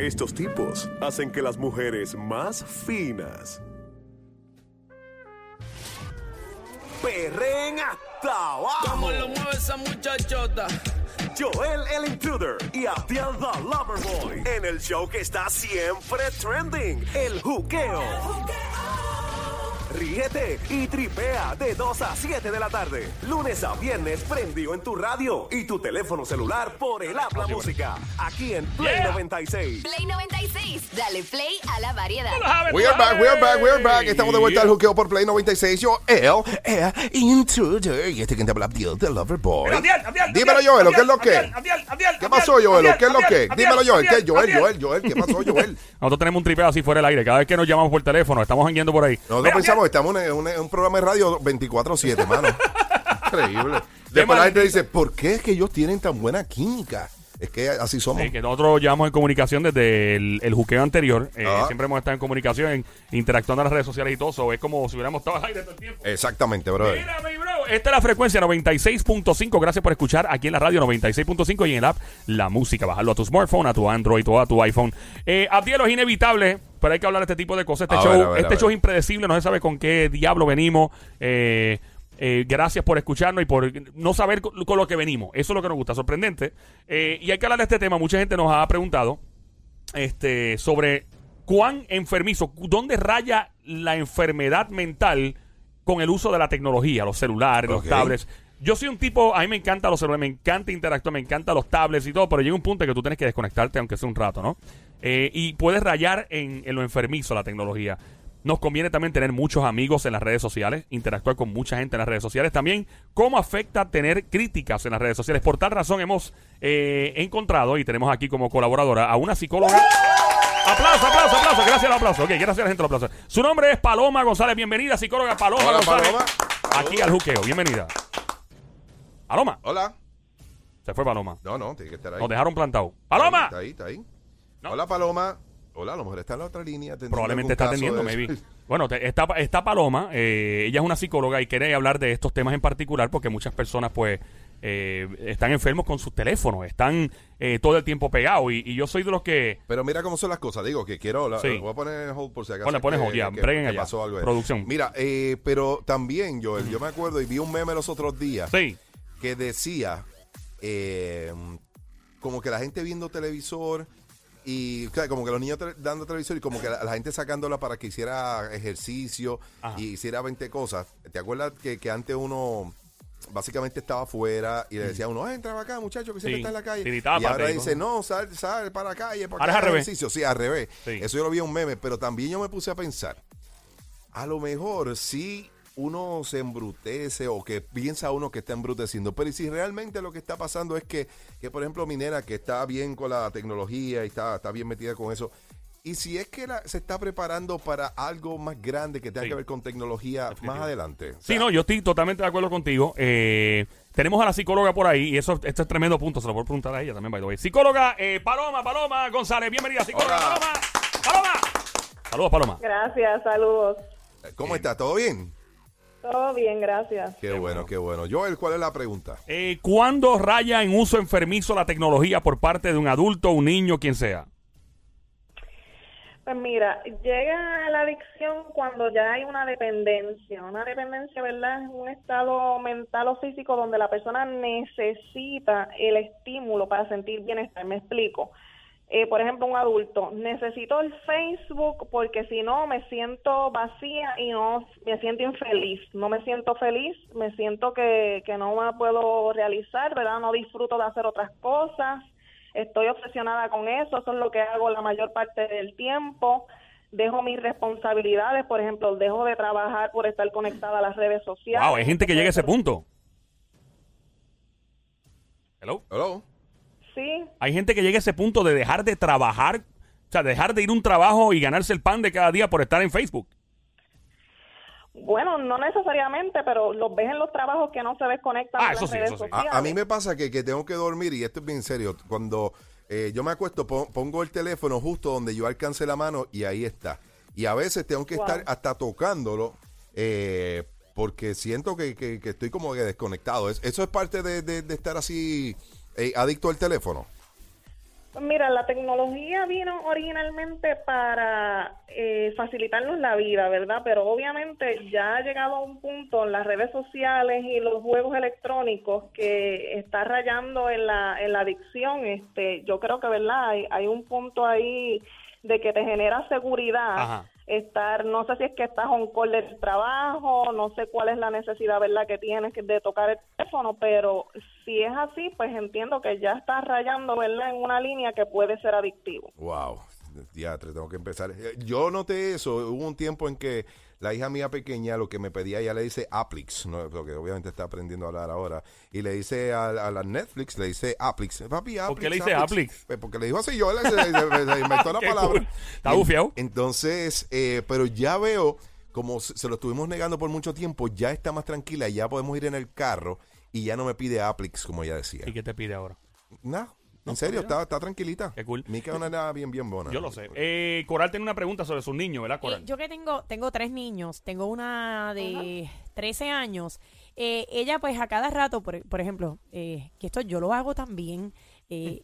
Estos tipos hacen que las mujeres más finas perren hasta abajo. ¿Cómo lo mueve esa muchachota? Joel el Intruder y Abdiel the Loverboy en el show que está siempre trending, el juqueo. Ríete y tripea de 2 a 7 de la tarde, lunes a viernes prendido en tu radio y tu teléfono celular por el habla música, aquí en Play Yeah. 96. Play 96, dale play a la variedad. We are back, we are back, we are back. Estamos de vuelta al juqueo por Play 96. Yo, el, el intruder. Y este que te habla, Abdiel, the lover boy. Abdiel, Abdiel, Dímelo, Joel, ¿qué es lo que? ¿Qué pasó, Joel? ¿Qué es lo que? Dímelo, Joel. ¿Qué? Joel. Joel, Joel. ¿Qué pasó, Joel? Nosotros tenemos un tripeo así fuera del aire. Cada vez que nos llamamos por teléfono, estamos hangueando por ahí. Nosotros pensamos estamos en un, en un programa de radio 24-7, mano. Increíble. Después la gente dice, ¿por qué es que ellos tienen tan buena química? Es que así somos. Sí, que nosotros llevamos en comunicación desde el, el juqueo anterior. Eh, Ah. Siempre hemos estado en comunicación, interactuando en las redes sociales y todo eso. Es como si hubiéramos estado al aire todo el tiempo. Exactamente, brother. Mira, mi bro. Esta es la frecuencia 96.5. Gracias por escuchar aquí en la radio 96.5 y en el app La Música. Bajarlo a tu smartphone, a tu Android o a tu iPhone. Eh, Abdiel, es inevitable, pero hay que hablar de este tipo de cosas. Este, A show, ver, a ver, este show es impredecible, no se sabe con qué diablo venimos. Eh, eh, gracias por escucharnos y por no saber con, con lo que venimos. Eso es lo que nos gusta, sorprendente. Eh, y hay que hablar de este tema. Mucha gente nos ha preguntado este, sobre cuán enfermizo, dónde raya la enfermedad mental con el uso de la tecnología, los celulares, los tablets. Yo soy un tipo, a mí me encantan los celulares, me encanta interactuar, me encantan los tablets y todo, pero llega un punto en que tú tienes que desconectarte, aunque sea un rato, ¿no? Eh, y puedes rayar en, en lo enfermizo la tecnología. Nos conviene también tener muchos amigos en las redes sociales, interactuar con mucha gente en las redes sociales. También, cómo afecta tener críticas en las redes sociales. Por tal razón, hemos eh, encontrado y tenemos aquí como colaboradora a una psicóloga. Aplauso, aplauso, aplauso. Gracias al aplauso. Ok, gracias a la gente del aplauso. Su nombre es Paloma González. Bienvenida, psicóloga Paloma Hola, González. Paloma. Aquí al juqueo. Bienvenida. Paloma. Hola. Se fue Paloma. No, no, tiene que estar ahí. Nos dejaron plantado. ¡Paloma! Está ahí, está ahí. No. Hola, Paloma. Hola, a lo mejor está en la otra línea. Probablemente está atendiendo, maybe. Bueno, te- está, está Paloma, eh, ella es una psicóloga y quiere hablar de estos temas en particular porque muchas personas pues eh, están enfermos con sus teléfonos, están eh, todo el tiempo pegados y, y yo soy de los que... Pero mira cómo son las cosas. Digo que quiero. La, Sí. Voy a poner en hold por si acaso. Pones que- hold, ya, que- breguen que allá. pasó algo. Producción. Mira, eh, pero también, Joel, yo me acuerdo y vi un meme los otros días Sí, que decía como que la gente viendo televisor y claro, como que los niños dando televisor y como que la, la gente sacándola para que hiciera ejercicio Ajá. y hiciera 20 cosas. ¿Te acuerdas que, que antes uno básicamente estaba afuera y le decía a uno, "Ah, entra para acá, muchacho, que siempre Sí. está en la calle? Y ahora dice, ¿no? sal, sal para la calle, para Ahora es al hagas revés. ejercicio. Sí, al revés. Sí. Eso yo lo vi en un meme, pero también yo me puse a pensar, a lo mejor sí uno se embrutece o que piensa uno que está embruteciendo, pero ¿y si realmente lo que está pasando es que, que por ejemplo, mi nena que está bien con la tecnología y está, está bien metida con eso, y si es que la- se está preparando para algo más grande que tenga Sí. que ver con tecnología Definitivo. más adelante? O sí, no, yo estoy totalmente de acuerdo contigo. Eh, tenemos a la psicóloga por ahí y eso este es tremendo punto, se lo voy a preguntar a ella también, by the way. Psicóloga eh, Paloma, Paloma González, bienvenida, psicóloga Hola. Paloma. Paloma. Saludos, Paloma. Gracias, saludos. ¿Cómo está? ¿Todo bien? Todo bien, gracias. Qué, bueno, qué bueno. Joel, ¿cuál es la pregunta? Eh, ¿Cuándo raya en uso enfermizo la tecnología por parte de un adulto, un niño, quien sea? Pues mira, llega la adicción cuando ya hay una dependencia. Una dependencia, ¿verdad? Es un estado mental o físico donde la persona necesita el estímulo para sentir bienestar. Me explico. Eh, por ejemplo, un adulto, necesito el Facebook porque si no me siento vacía y no me siento infeliz. No me siento feliz, me siento que, que no me puedo realizar, ¿verdad? No disfruto de hacer otras cosas. Estoy obsesionada con eso, eso es lo que hago la mayor parte del tiempo. Dejo mis responsabilidades, por ejemplo, dejo de trabajar por estar conectada a las redes sociales. Wow, hay gente que llega a ese punto. Hello. Hello. Sí, Hay gente que llega a ese punto de dejar de trabajar, o sea, dejar de ir a un trabajo y ganarse el pan de cada día por estar en Facebook. bueno, no necesariamente, pero los ves en los trabajos que no se desconectan Ah, de eso las sí, redes eso sí. A, a mí me pasa que, que tengo que dormir, y esto es bien serio, cuando eh, yo me acuesto, pon- pongo el teléfono justo donde yo alcance la mano y ahí está. Y a veces tengo que Wow. estar hasta tocándolo eh, porque siento que, que- que estoy como que desconectado. Es- eso es parte de, de- de estar así eh, adicto al teléfono. Mira, la tecnología vino originalmente para eh, facilitarnos la vida, ¿verdad? Pero obviamente ya ha llegado a un punto en las redes sociales y los juegos electrónicos que está rayando en la, en la adicción. Este, yo creo que, ¿verdad? Hay, hay un punto ahí de que te genera seguridad Ajá. Estar, no sé si es que estás on call del trabajo, no sé cuál es la necesidad, ¿verdad?, que tienes de tocar el teléfono, pero si es así, pues entiendo que ya estás rayando, ¿verdad?, en una línea que puede ser adictivo. Wow, tengo que empezar. Eh, Yo noté eso, hubo un tiempo en que la hija mía pequeña lo que me pedía, ella le dice Applix, ¿no? porque obviamente está aprendiendo a hablar ahora, y le dice a, a la Netflix, le dice Applix, papi, Applix. qué le dice Applix? Pues porque le dijo así yo, le, se- se inventó la palabra. cool. Está bufiado. Entonces, eh, pero ya veo, como se se lo estuvimos negando por mucho tiempo, ya está más tranquila, ya podemos ir en el carro y ya no me pide Applix, como ella decía. ¿Y qué te pide ahora? No, en serio, está, está tranquilita. Qué cool. Mica es una nena bien, bien buena. Yo lo sé. Eh, Coral tiene una pregunta sobre sus niños, ¿verdad, Coral? Eh, yo que tengo, tengo tres niños, tengo una de 13 años. Eh, ella, pues, a cada rato, por, por ejemplo, eh, que esto yo lo hago también. eh,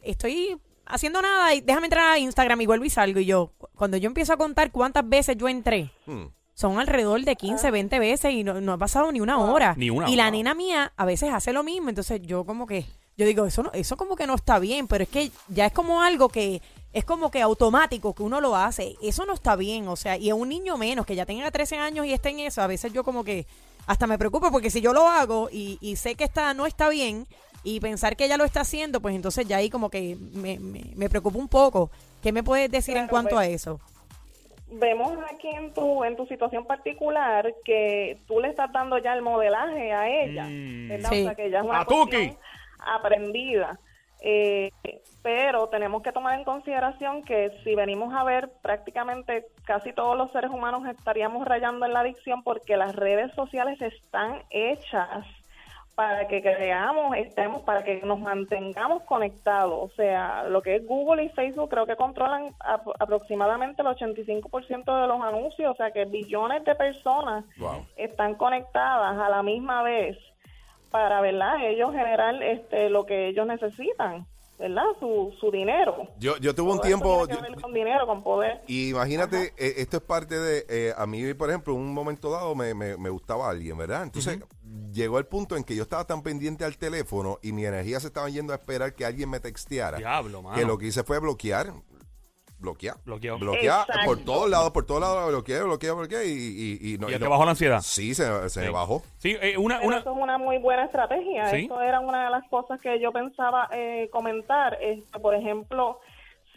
estoy haciendo nada y déjame entrar a Instagram y vuelvo y salgo. Y yo, cu- cuando yo empiezo a contar cuántas veces yo entré, Hmm. son alrededor de 15, 20 veces y no, no ha pasado ni una hora. Ni una y la nena mía a veces hace lo mismo, entonces yo como que, yo digo, eso no, eso como que no está bien, pero es que ya es como algo que es como que automático que uno lo hace. Eso no está bien, o sea, y a un niño menos que ya tenga 13 años y esté en eso, a veces yo como que hasta me preocupo porque si yo lo hago y, y sé que está, no está bien y pensar que ella lo está haciendo, pues entonces ya ahí como que me, me, me preocupa un poco. ¿Qué me puedes decir en cuanto pues. a eso? Vemos aquí en tu, en tu situación particular que tú le estás dando ya el modelaje a ella, Mm. ¿verdad? Sí. O sea, que ya es una A Tuki. Aprendida. Eh, pero tenemos que tomar en consideración que si venimos a ver prácticamente casi todos los seres humanos estaríamos rayando en la adicción porque las redes sociales están hechas para que creamos, estemos, para que nos mantengamos conectados. O sea, lo que es Google y Facebook creo que controlan ap- aproximadamente el 85% de los anuncios, o sea que billones de personas Wow. están conectadas a la misma vez para, ¿verdad? Ellos generar este, lo que ellos necesitan, ¿verdad? Su, su dinero. Yo, yo tuve un Todo tiempo, yo- con dinero, con poder. y imagínate, eh, esto es parte de, eh, a mí, por ejemplo, en un momento dado me, me, me gustaba alguien, ¿verdad? Entonces, llegó el punto en que yo estaba tan pendiente al teléfono y mi energía se estaba yendo a esperar que alguien me texteara. Diablo, mano. Que lo que hice fue bloquear. Bloquear. Bloqueó. Bloquear Exacto. por todos lados, por todos lados, bloqueé, bloqueé, bloqueé y, y, y no. ¿Y ya y te no- bajó la ansiedad? Sí, se, se me bajó. Sí, eh, una, una, eso es una muy buena estrategia. Sí. Eso era una de las cosas que yo pensaba eh, comentar. Este, por ejemplo,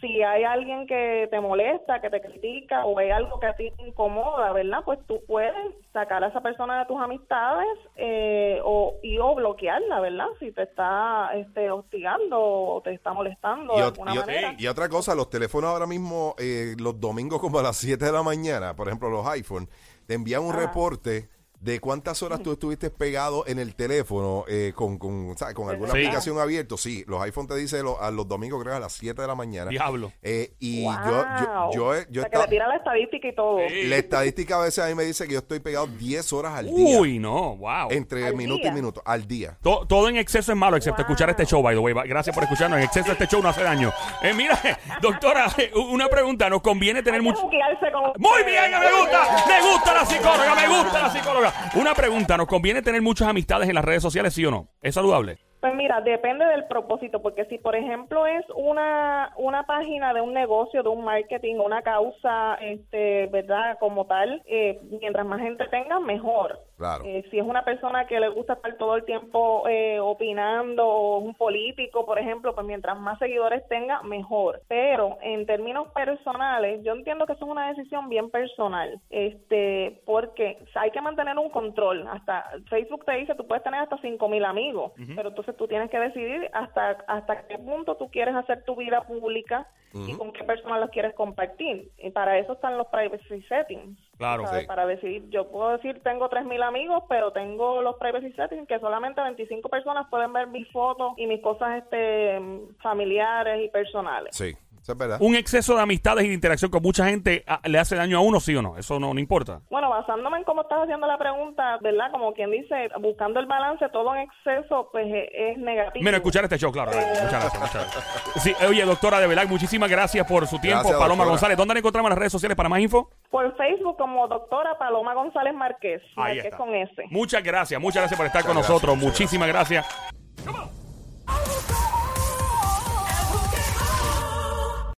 si hay alguien que te molesta, que te critica o hay algo que a ti te incomoda, ¿verdad? Pues tú puedes sacar a esa persona de tus amistades eh, o, y o bloquearla, ¿verdad? Si te está este, hostigando o te está molestando Y, de alguna y manera. y otra cosa, los teléfonos ahora mismo, eh, los domingos como a las 7 de la mañana, por ejemplo, los iPhone, te envían un reporte de cuántas horas tú estuviste pegado en el teléfono eh, con, con, ¿sabes? con alguna Sí. aplicación abierta. Sí, los iPhone te dicen lo- a los domingos, creo, a las 7 de la mañana. Diablo. Eh, y Wow. yo, yo, yo, o que le tira la estadística y todo. Sí. la estadística a veces a mí me dice que yo estoy pegado 10 horas al día. Uy, no, wow. Entre minuto día. y minuto, al día. To- todo en exceso es malo, excepto Wow. escuchar este show, by the way. Gracias por escucharnos. En exceso este show no hace daño. Eh, mira, doctora, una pregunta. ¿Nos conviene tener mucho... con Muy bien, me gusta, me gusta la psicóloga, me gusta la psicóloga. Una pregunta, ¿nos conviene tener muchas amistades en las redes sociales, sí o no? ¿Es saludable? Pues mira, depende del propósito, porque si por ejemplo es una, una página de un negocio, de un marketing, una causa, este, ¿verdad? Como tal, eh, mientras más gente tenga, mejor. Claro. Eh, si es una persona que le gusta estar todo el tiempo eh, opinando, o un político, por ejemplo, pues mientras más seguidores tenga, mejor. Pero en términos personales, yo entiendo que eso es una decisión bien personal, este, porque hay que mantener un control. Hasta Facebook te dice, tú puedes tener hasta 5 mil amigos, pero entonces tú tienes que decidir hasta, hasta qué punto tú quieres hacer tu vida pública y con qué personas las quieres compartir. Y para eso están los privacy settings. Claro, sí. Para decidir, yo puedo decir, tengo 3.000 amigos, pero tengo los privacy settings que solamente 25 personas pueden ver mis fotos y mis cosas este familiares y personales. Sí, Eso es verdad. ¿Un exceso de amistades y de interacción con mucha gente ah, le hace daño a uno, sí o no? Eso no, no importa. Bueno, basándome en cómo estás haciendo la pregunta, ¿verdad? Como quien dice, buscando el balance, todo en exceso, pues eh, es negativo. Menos escuchar este show, claro. Muchas gracias, muchas gracias. Sí, oye, doctora, de verdad, muchísimas gracias por su tiempo. Gracias, Paloma doctora. González, ¿dónde la encontramos en las redes sociales para más info? Por Facebook como doctora Paloma González Márquez. Ahí Márquez está. con S. Muchas gracias, muchas gracias por estar con Muchas nosotros. muchas Muchísimas gracias.